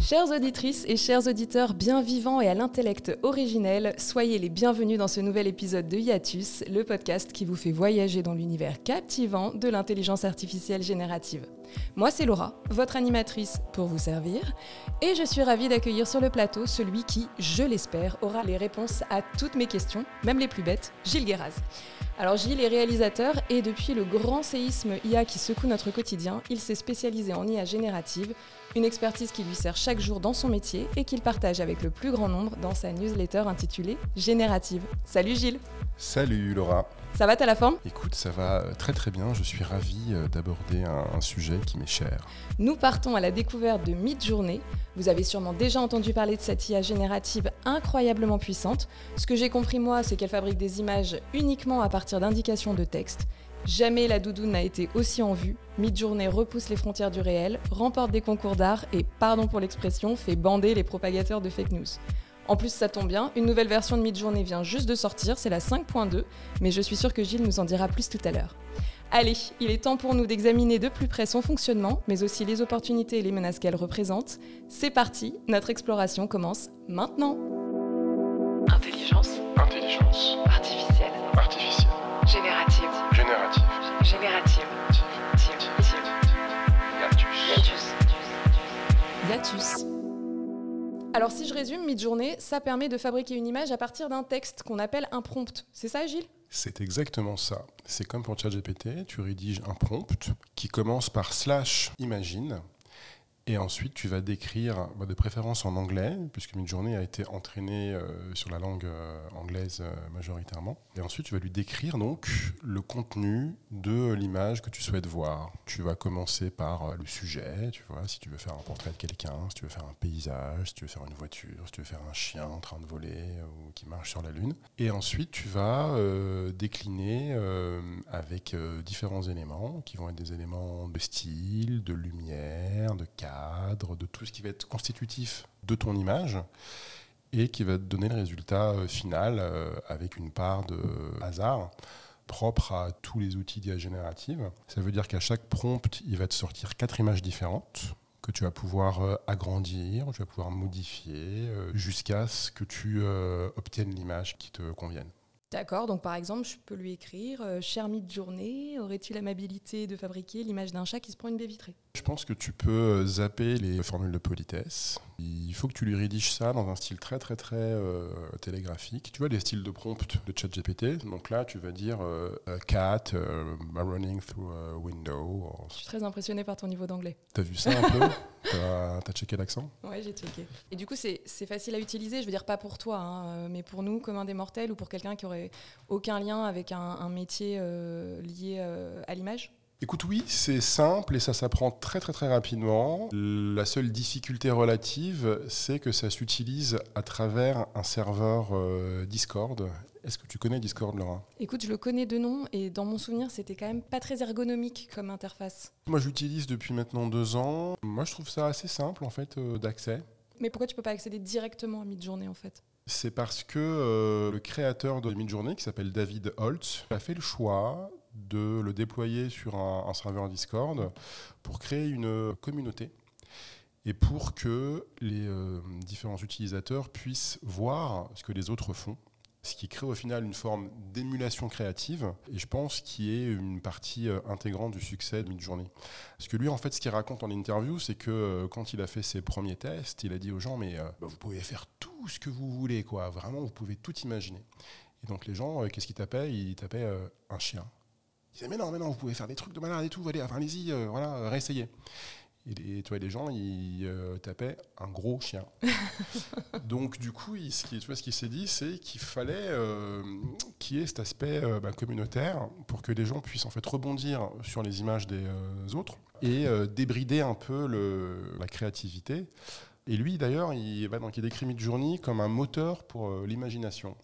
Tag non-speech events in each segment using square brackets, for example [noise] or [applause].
Chères auditrices et chers auditeurs bien vivants et à l'intellect originel, soyez les bienvenus dans ce nouvel épisode de Hiatus, le podcast qui vous fait voyager dans l'univers captivant de l'intelligence artificielle générative. Moi, c'est Laura, votre animatrice pour vous servir, et je suis ravie d'accueillir sur le plateau celui qui, je l'espère, aura les réponses à toutes mes questions, même les plus bêtes, Gilles Guéraz. Alors Gilles est réalisateur et depuis le grand séisme IA qui secoue notre quotidien, il s'est spécialisé en IA générative, une expertise qui lui sert chaque jour dans son métier et qu'il partage avec le plus grand nombre dans sa newsletter intitulée Générative. Salut Gilles Salut Laura Ça va, t'as la forme? Écoute, ça va euh, très très bien, je suis ravi euh, d'aborder un, un sujet qui m'est cher. Nous partons à la découverte de Midjourney. Vous avez sûrement déjà entendu parler de cette IA générative incroyablement puissante. Ce que j'ai compris moi, c'est qu'elle fabrique des images uniquement à partir d'indications de texte. Jamais la doudoune n'a été aussi en vue. Midjourney repousse les frontières du réel, remporte des concours d'art et, pardon pour l'expression, fait bander les propagateurs de fake news. En plus, ça tombe bien, une nouvelle version de Midjourney vient juste de sortir, c'est la 5.2, mais je suis sûre que Gilles nous en dira plus tout à l'heure. Allez, il est temps pour nous d'examiner de plus près son fonctionnement, mais aussi les opportunités et les menaces qu'elle représente. C'est parti, notre exploration commence maintenant. Intelligence Intelligence artificielle. artificielle, Générative. générative, Générative. Tive. Tive. Hiatus. Hiatus. Alors si je résume, Midjourney, ça permet de fabriquer une image à partir d'un texte qu'on appelle un prompt. C'est ça Gilles? C'est exactement ça. C'est comme pour ChatGPT, tu rédiges un prompt qui commence par slash imagine. Et ensuite, tu vas décrire, bah, de préférence en anglais, puisque Midjourney a été entraîné euh, sur la langue euh, anglaise euh, majoritairement. Et ensuite, tu vas lui décrire donc le contenu de l'image que tu souhaites voir. Tu vas commencer par euh, le sujet, tu vois, si tu veux faire un portrait de quelqu'un, si tu veux faire un paysage, si tu veux faire une voiture, si tu veux faire un chien en train de voler ou qui marche sur la lune. Et ensuite, tu vas décliner avec différents éléments qui vont être des éléments de style, de lumière, de cadre, de tout ce qui va être constitutif de ton image et qui va te donner le résultat euh, final euh, avec une part de hasard propre à tous les outils d'IA générative. Ça veut dire qu'à chaque prompt, il va te sortir quatre images différentes que tu vas pouvoir euh, agrandir, tu vas pouvoir modifier euh, jusqu'à ce que tu euh, obtiennes l'image qui te convienne. D'accord, donc par exemple, je peux lui écrire euh, Cher Midjourney, aurais-tu l'amabilité de fabriquer l'image d'un chat qui se prend une baie vitrée? Je pense que tu peux euh, zapper les formules de politesse. Il faut que tu lui rédiges ça dans un style très très très euh, télégraphique. Tu vois les styles de prompt de ChatGPT. Donc là, tu vas dire euh, a cat running through a window. Je suis très impressionnée par ton niveau d'anglais. T'as vu ça un peu? [laughs] T'as checké l'accent? Ouais, j'ai checké. Et du coup, c'est facile à utiliser, je veux dire pas pour toi, hein, euh, mais pour nous, comme un des mortels, ou pour quelqu'un qui aurait aucun lien avec un, un métier euh, lié euh, à l'image? Écoute, oui, c'est simple et ça s'apprend très très très rapidement. La seule difficulté relative, c'est que ça s'utilise à travers un serveur euh, Discord. Est-ce que tu connais Discord, Laura? Écoute, je le connais de nom, et dans mon souvenir, c'était quand même pas très ergonomique comme interface. Moi, j'utilise depuis maintenant deux ans. Moi, je trouve ça assez simple en fait euh, d'accès. Mais pourquoi tu peux pas accéder directement à Midjourney en fait? C'est parce que euh, le créateur de Midjourney, qui s'appelle David Holtz, a fait le choix de le déployer sur un, un serveur Discord pour créer une communauté et pour que les euh, différents utilisateurs puissent voir ce que les autres font. Ce qui crée au final une forme d'émulation créative et je pense qui est une partie euh, intégrante du succès de Midjourney. Parce que lui, en fait, ce qu'il raconte en interview, c'est que euh, quand il a fait ses premiers tests, il a dit aux gens, mais euh, bah, vous pouvez faire tout ce que vous voulez, quoi. Vraiment, vous pouvez tout imaginer. Et donc les gens, qu'est-ce qu'ils tapaient? Ils tapaient un chien. Ils disaient, mais non, mais non, vous pouvez faire des trucs de malade et tout, allez, enfin, allez-y, voilà, réessayez. Et tu vois, les gens, ils euh, tapaient un gros chien. [laughs] Donc, du coup, il, ce qui, tu vois, ce qu'il s'est dit, c'est qu'il fallait euh, qu'il y ait cet aspect euh, bah, communautaire pour que les gens puissent en fait rebondir sur les images des autres et débrider un peu le, la créativité. Et lui, d'ailleurs, il, bah, donc, il décrit Midjourney comme un moteur pour l'imagination.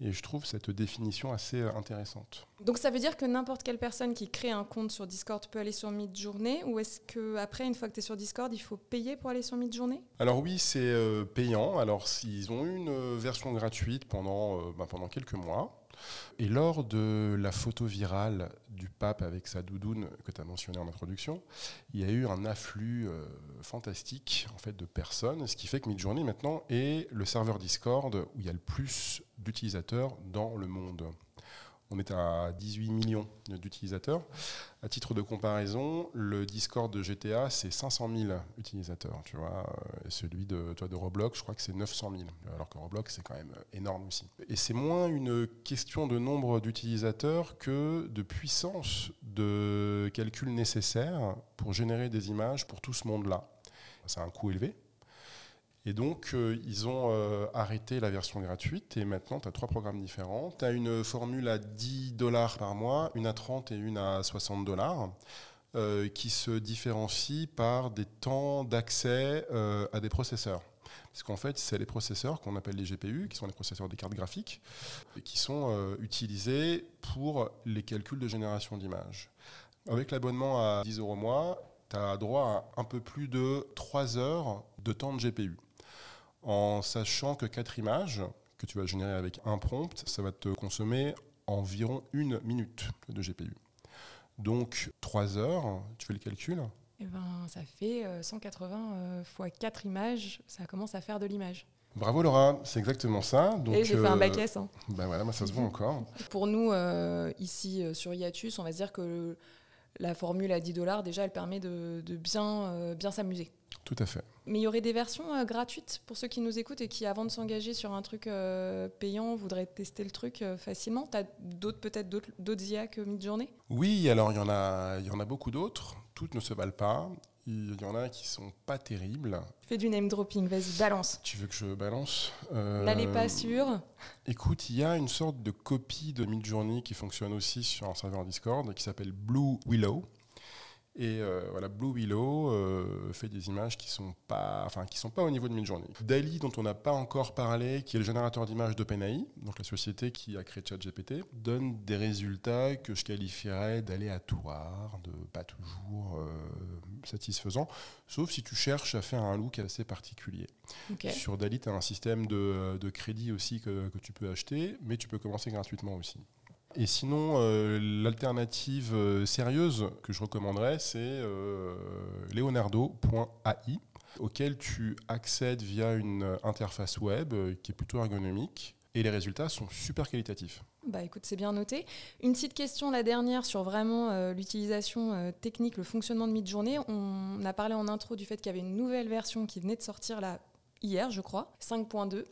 Et je trouve cette définition assez euh, intéressante. Donc ça veut dire que n'importe quelle personne qui crée un compte sur Discord peut aller sur Midjourney ou est-ce que après une fois que tu es sur Discord, il faut payer pour aller sur Midjourney? Alors oui, c'est euh, payant. Alors ils ont eu une euh, version gratuite pendant, bah, pendant quelques mois. Et lors de la photo virale du pape avec sa doudoune que tu as mentionné en introduction, il y a eu un afflux euh, fantastique en fait, de personnes, ce qui fait que Midjourney maintenant est le serveur Discord où il y a le plus d'utilisateurs dans le monde. On est à 18 millions d'utilisateurs. À titre de comparaison, le Discord de GTA, c'est 500 000 utilisateurs, tu vois. Et celui de, toi, de Roblox, je crois que c'est 900 000. Alors que Roblox, c'est quand même énorme aussi. Et c'est moins une question de nombre d'utilisateurs que de puissance de calcul nécessaire pour générer des images pour tout ce monde-là. C'est un coût élevé, et donc, euh, ils ont euh, arrêté la version gratuite et maintenant, tu as trois programmes différents. Tu as une formule à 10 dollars par mois, une à 30 et une à 60 dollars, euh, qui se différencient par des temps d'accès à des processeurs. Parce qu'en fait, c'est les processeurs qu'on appelle les GPU, qui sont les processeurs des cartes graphiques, qui sont utilisés pour les calculs de génération d'images. Avec l'abonnement à 10 euros mois, tu as droit à un peu plus de 3 heures de temps de GPU en sachant que quatre images que tu vas générer avec un prompt, ça va te consommer environ une minute de GPU. Donc 3 heures, tu fais le calcul eh ben, Ça fait 180 fois 4 images, ça commence à faire de l'image. Bravo Laura, c'est exactement ça. Donc, Et j'ai fait un bac S. Hein. Ben voilà, ça se voit [laughs] encore. Pour nous, euh, ici euh, sur Iatus, on va dire que la formule à 10 dollars, déjà, elle permet de, bien, euh, bien s'amuser. Tout à fait. Mais il y aurait des versions euh, gratuites pour ceux qui nous écoutent et qui, avant de s'engager sur un truc euh, payant, voudraient tester le truc facilement. Tu as d'autres, peut-être d'autres, IA que Midjourney? Oui, alors il y, en a, y en a beaucoup d'autres. Toutes ne se valent pas. Il y en a qui sont pas terribles. Fais du name dropping, vas-y, balance. Tu veux que je balance? Euh, N'allez pas sur. Écoute, il y a une sorte de copie de Midjourney qui fonctionne aussi sur un serveur Discord qui s'appelle Blue Willow. Et euh, voilà, Blue Willow euh, fait des images qui sont pas, enfin, qui sont pas au niveau de Midjourney. Dali, dont on n'a pas encore parlé, qui est le générateur d'images d'OpenAI, donc la société qui a créé ChatGPT, donne des résultats que je qualifierais d'aléatoires, de pas toujours euh, satisfaisants, sauf si tu cherches à faire un look assez particulier. Sur Dali, tu as un système de, crédit aussi que, que tu peux acheter, mais tu peux commencer gratuitement aussi. Et sinon, euh, l'alternative euh, sérieuse que je recommanderais, c'est euh, leonardo.ai, auquel tu accèdes via une interface web qui est plutôt ergonomique. Et les résultats sont super qualitatifs. Bah écoute, c'est bien noté. Une petite question, la dernière, sur vraiment l'utilisation technique, le fonctionnement de Midjourney. On a parlé en intro du fait qu'il y avait une nouvelle version qui venait de sortir là hier, je crois, 5.2.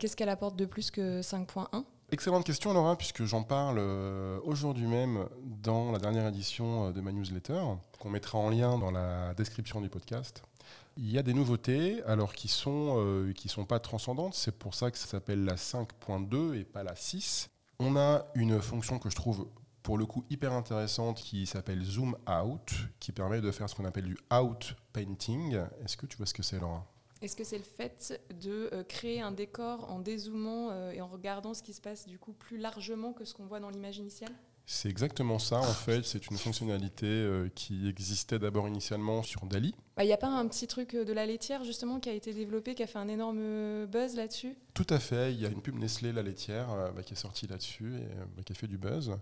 Qu'est-ce qu'elle apporte de plus que 5.1 Excellente question, Laura, puisque j'en parle euh, aujourd'hui même dans la dernière édition euh, de ma newsletter, qu'on mettra en lien dans la description du podcast. Il y a des nouveautés, alors qui sont euh, sont pas transcendantes. C'est pour ça que ça s'appelle la 5.2 et pas la 6. On a une fonction que je trouve pour le coup hyper intéressante qui s'appelle Zoom Out, qui permet de faire ce qu'on appelle du out painting. Est-ce que tu vois ce que c'est, Laura est-ce que c'est le fait de euh, créer un décor en dézoomant euh, et en regardant ce qui se passe du coup plus largement que ce qu'on voit dans l'image initiale? C'est exactement ça, en fait. C'est une fonctionnalité euh, qui existait d'abord initialement sur Dali. Il bah, n'y a pas un petit truc de la laitière, justement, qui a été développé, qui a fait un énorme buzz là-dessus? Tout à fait. Il y a une pub Nestlé, la laitière, bah, qui est sortie là-dessus et bah, qui a fait du buzz.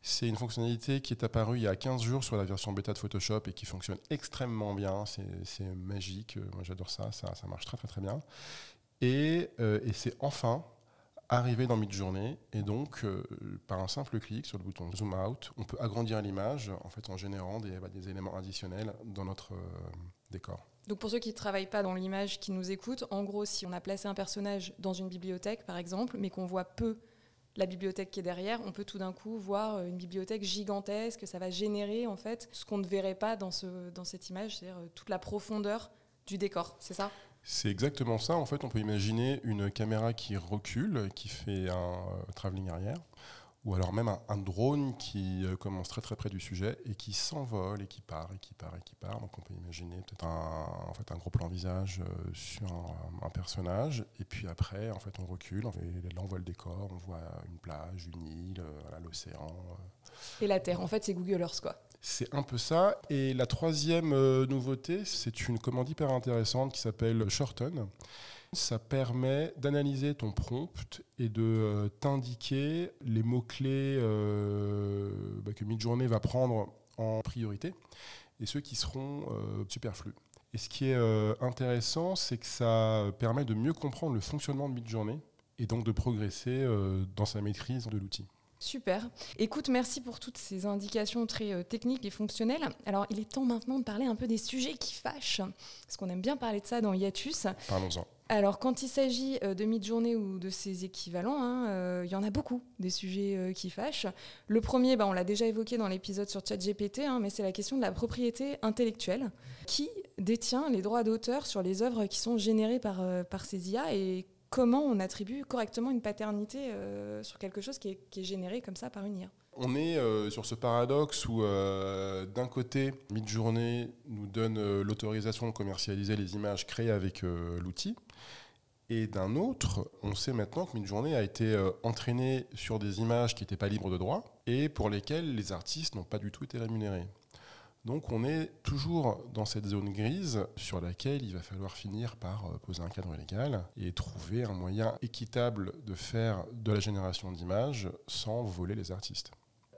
C'est une fonctionnalité qui est apparue il y a 15 jours sur la version bêta de Photoshop et qui fonctionne extrêmement bien. C'est magique. Moi, j'adore ça. ça. ça. marche très, très, très bien. Et, et c'est enfin arriver dans Midjourney et donc euh, par un simple clic sur le bouton zoom out, on peut agrandir l'image en fait en générant des, bah, des éléments additionnels dans notre euh, décor. Donc pour ceux qui ne travaillent pas dans l'image, qui nous écoutent, en gros si on a placé un personnage dans une bibliothèque par exemple, mais qu'on voit peu la bibliothèque qui est derrière, on peut tout d'un coup voir euh, une bibliothèque gigantesque, ça va générer en fait ce qu'on ne verrait pas dans, ce, dans cette image, c'est-à-dire toute la profondeur du décor, c'est ça? C'est exactement ça. En fait, on peut imaginer une caméra qui recule, qui fait un euh, travelling arrière, ou alors même un, drone qui euh, commence très très près du sujet et qui s'envole et qui part et qui part et qui part. Donc on peut imaginer peut-être un, en fait, un gros plan visage euh, sur un, personnage et puis après en fait on recule, on, là on voit le décor, on voit une plage, une île, l'océan. Et la Terre, en fait c'est Google Earth quoi. C'est un peu ça. Et la troisième euh, nouveauté, c'est une commande hyper intéressante qui s'appelle Shorten, Ça permet d'analyser ton prompt et de euh, t'indiquer les mots-clés euh, bah, que Midjourney va prendre en priorité et ceux qui seront superflus. Et ce qui est intéressant, c'est que ça permet de mieux comprendre le fonctionnement de Midjourney et donc de progresser dans sa maîtrise de l'outil. Super. Écoute, merci pour toutes ces indications très euh, techniques et fonctionnelles. Alors, il est temps maintenant de parler un peu des sujets qui fâchent, parce qu'on aime bien parler de ça dans Hiatus. Parlons-en. Alors, quand il s'agit euh, de mid-journée ou de ses équivalents, hein, euh, il y en a beaucoup des sujets euh, qui fâchent. Le premier, bah, on l'a déjà évoqué dans l'épisode sur ChatGPT, hein, mais c'est la question de la propriété intellectuelle. Qui détient les droits d'auteur sur les œuvres qui sont générées par, euh, par ces IA et comment on attribue correctement une paternité euh, sur quelque chose qui est, généré comme ça par une IA? On est euh, sur ce paradoxe où, euh, d'un côté, Midjourney nous donne l'autorisation de commercialiser les images créées avec l'outil, et d'un autre, on sait maintenant que Midjourney a été entraîné sur des images qui n'étaient pas libres de droit et pour lesquelles les artistes n'ont pas du tout été rémunérés. Donc on est toujours dans cette zone grise sur laquelle il va falloir finir par euh, poser un cadre légal et trouver un moyen équitable de faire de la génération d'images sans voler les artistes.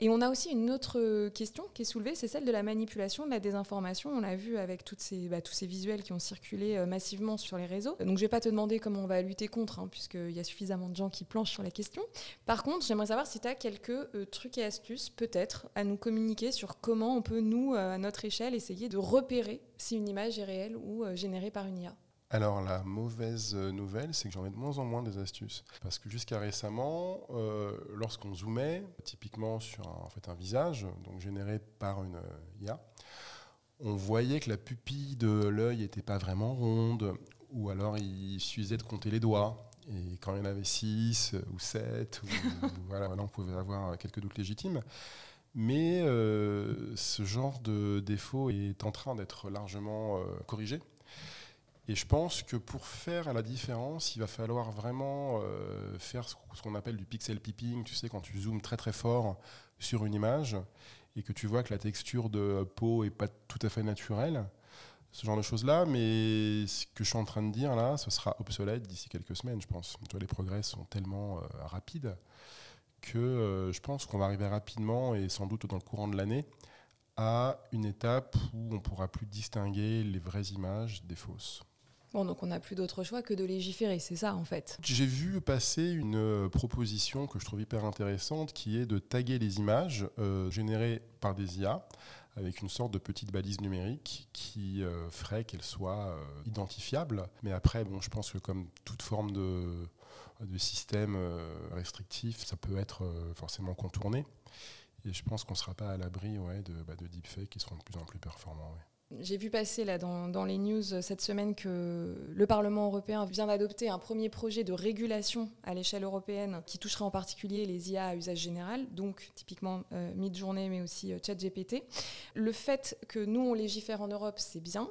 Et on a aussi une autre euh, question qui est soulevée, c'est celle de la manipulation, de la désinformation. On l'a vu avec bah, tous ces visuels qui ont circulé euh, massivement sur les réseaux. Donc je ne vais pas te demander comment on va lutter contre, hein, puisqu'il y a suffisamment de gens qui planchent sur la question. Par contre, j'aimerais savoir si tu as quelques euh, trucs et astuces, peut-être, à nous communiquer sur comment on peut, nous, à notre échelle, essayer de repérer si une image est réelle ou générée par une IA. Alors la mauvaise euh, nouvelle, c'est que j'en ai de moins en moins des astuces. Parce que jusqu'à récemment, euh, lorsqu'on zoomait, typiquement sur un, en fait, un visage, donc généré par une euh, IA, on voyait que la pupille de l'œil n'était pas vraiment ronde, ou alors il suffisait de compter les doigts. Et quand il y en avait 6 ou 7, [laughs] ou, voilà, voilà, on pouvait avoir quelques doutes légitimes. Mais euh, ce genre de défaut est en train d'être largement corrigé. Et je pense que pour faire la différence, il va falloir vraiment euh, faire ce qu'on appelle du pixel peeping. Tu sais, quand tu zoomes très très fort sur une image et que tu vois que la texture de peau est pas tout à fait naturelle, ce genre de choses-là. Mais ce que je suis en train de dire là, ce sera obsolète d'ici quelques semaines, je pense. Les progrès sont tellement euh, rapides que euh, je pense qu'on va arriver rapidement et sans doute dans le courant de l'année à une étape où on pourra plus distinguer les vraies images des fausses. Bon, donc on n'a plus d'autre choix que de légiférer, c'est ça en fait. J'ai vu passer une euh, proposition que je trouve hyper intéressante qui est de taguer les images euh, générées par des IA avec une sorte de petite balise numérique qui euh, ferait qu'elles soient identifiables. Mais après, bon, je pense que comme toute forme de, système restrictif, ça peut être forcément contourné. Et je pense qu'on ne sera pas à l'abri ouais, de, bah, de deepfakes qui seront de plus en plus performants. ouais. J'ai vu passer là dans, les news euh, cette semaine que le Parlement européen vient d'adopter un premier projet de régulation à l'échelle européenne qui toucherait en particulier les IA à usage général, donc typiquement euh, Midjourney mais aussi euh, ChatGPT. Le fait que nous on légifère en Europe, c'est bien.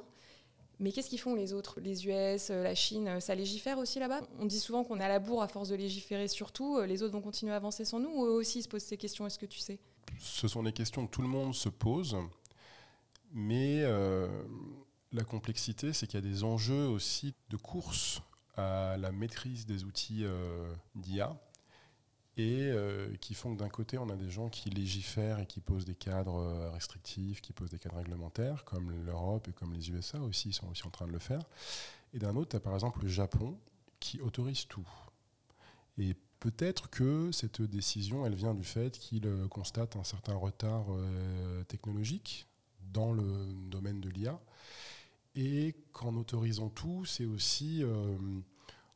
Mais qu'est-ce qu'ils font les autres? Les US, euh, la Chine, ça légifère aussi là-bas? On dit souvent qu'on est à la bourre à force de légiférer surtout. Les autres vont continuer à avancer sans nous ou eux aussi ils se posent ces questions Est-ce que tu sais? Ce sont des questions que tout le monde se pose, mais euh, la complexité, c'est qu'il y a des enjeux aussi de course à la maîtrise des outils euh, d'IA et euh, qui font que d'un côté, on a des gens qui légifèrent et qui posent des cadres restrictifs, qui posent des cadres réglementaires, comme l'Europe et comme les USA aussi sont aussi en train de le faire. Et d'un autre, tu as par exemple le Japon qui autorise tout. Et peut-être que cette décision, elle vient du fait qu'il constate un certain retard technologique dans le domaine de l'IA, et qu'en autorisant tout, c'est aussi euh,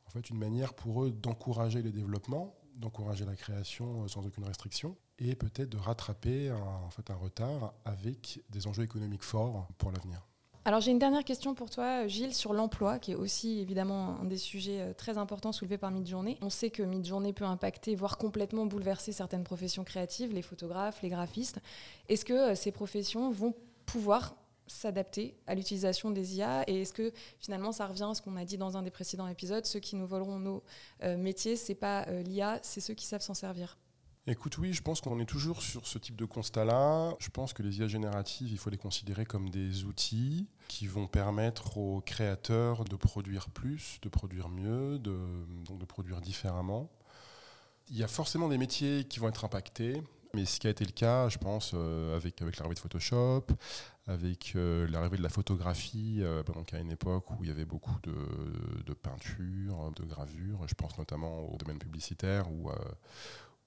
en fait une manière pour eux d'encourager les développements, d'encourager la création euh, sans aucune restriction, et peut-être de rattraper un, en fait un retard avec des enjeux économiques forts pour l'avenir. Alors j'ai une dernière question pour toi, Gilles, sur l'emploi, qui est aussi évidemment un des sujets euh, très importants soulevés par Midjourney. On sait que Midjourney peut impacter, voire complètement bouleverser certaines professions créatives, les photographes, les graphistes. Est-ce que ces professions vont pouvoir s'adapter à l'utilisation des IA et est-ce que finalement ça revient à ce qu'on a dit dans un des précédents épisodes ceux qui nous voleront nos euh, métiers c'est pas euh, l'IA c'est ceux qui savent s'en servir? Écoute, oui, je pense qu'on est toujours sur ce type de constat-là. Je pense que les IA génératives, il faut les considérer comme des outils qui vont permettre aux créateurs de produire plus, de produire mieux, de, produire différemment. Il y a forcément des métiers qui vont être impactés, mais ce qui a été le cas, je pense, euh, avec, l'arrivée de Photoshop, avec euh, l'arrivée de la photographie, euh, donc à une époque où il y avait beaucoup de, de peinture, de gravure, je pense notamment au domaine publicitaire où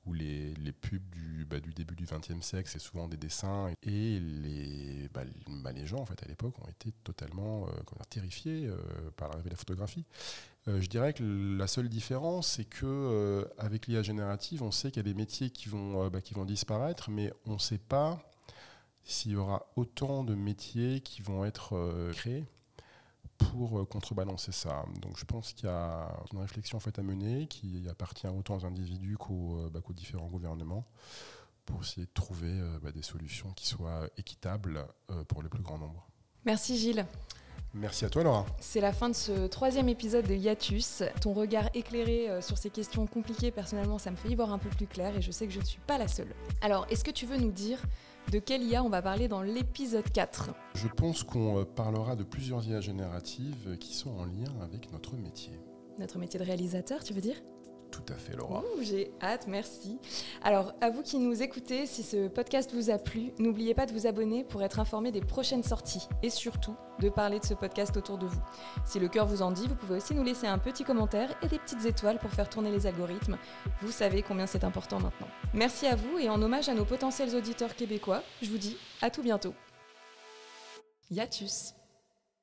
où les, les pubs du, bah, du, début du XXe siècle, c'est souvent des dessins. Et les, bah, bah, les gens, en fait, à l'époque, ont été totalement euh, terrifiés euh, par l'arrivée de la photographie. Euh, je dirais que la seule différence, c'est que avec l'IA générative, on sait qu'il y a des métiers qui vont, qui vont disparaître, mais on ne sait pas s'il y aura autant de métiers qui vont être créés pour euh, contrebalancer ça. Donc je pense qu'il y a une réflexion en fait à mener qui appartient autant aux individus qu'aux euh, bah, différents gouvernements pour essayer de trouver euh, bah, des solutions qui soient équitables pour le plus grand nombre. Merci Gilles. Merci à toi Laura. C'est la fin de ce troisième épisode de Yatus. Ton regard éclairé sur ces questions compliquées, personnellement, ça me fait y voir un peu plus clair et je sais que je ne suis pas la seule. Alors, est-ce que tu veux nous dire de quelle IA on va parler dans l'épisode 4 Je pense qu'on euh, parlera de plusieurs IA génératives qui sont en lien avec notre métier. Notre métier de réalisateur, tu veux dire? Tout à fait, Laura. J'ai hâte, merci. Alors, à vous qui nous écoutez, si ce podcast vous a plu, n'oubliez pas de vous abonner pour être informé des prochaines sorties et surtout de parler de ce podcast autour de vous. Si le cœur vous en dit, vous pouvez aussi nous laisser un petit commentaire et des petites étoiles pour faire tourner les algorithmes. Vous savez combien c'est important maintenant. Merci à vous et en hommage à nos potentiels auditeurs québécois, je vous dis à tout bientôt. Yatus.